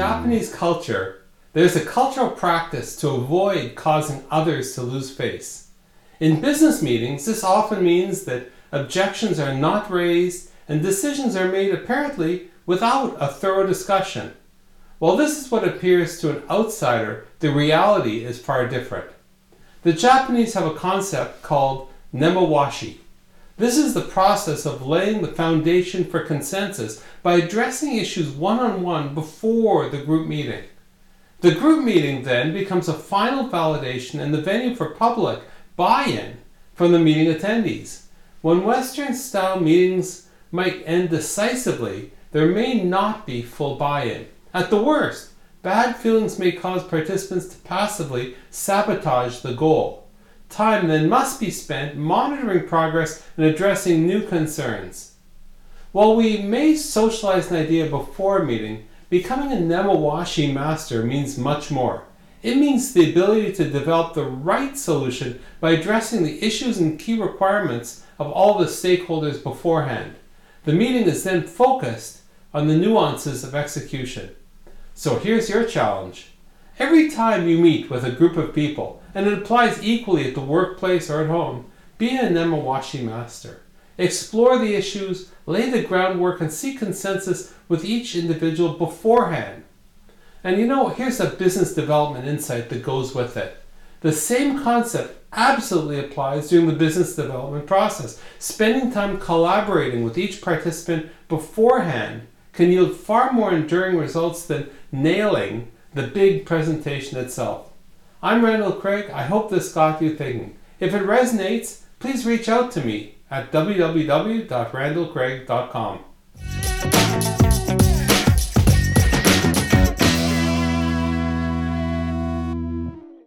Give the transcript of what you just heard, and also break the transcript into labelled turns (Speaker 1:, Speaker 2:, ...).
Speaker 1: Japanese culture, there's a cultural practice to avoid causing others to lose face. In business meetings, this often means that objections are not raised and decisions are made apparently without a thorough discussion. While this is what appears to an outsider, the reality is far different. The Japanese have a concept called nemawashi. This is the process of laying the foundation for consensus by addressing issues one on one before the group meeting. The group meeting then becomes a final validation and the venue for public buy in from the meeting attendees. When Western style meetings might end decisively, there may not be full buy in. At the worst, bad feelings may cause participants to passively sabotage the goal. Time then must be spent monitoring progress and addressing new concerns. While we may socialize an idea before a meeting, becoming a Nemawashi master means much more. It means the ability to develop the right solution by addressing the issues and key requirements of all the stakeholders beforehand. The meeting is then focused on the nuances of execution. So here's your challenge. Every time you meet with a group of people, and it applies equally at the workplace or at home, be a Nemawashi master. Explore the issues, lay the groundwork, and seek consensus with each individual beforehand. And you know, here's a business development insight that goes with it. The same concept absolutely applies during the business development process. Spending time collaborating with each participant beforehand can yield far more enduring results than nailing the big presentation itself. I'm Randall Craig. I hope this got you thinking. If it resonates, please reach out to me at www.randallcraig.com.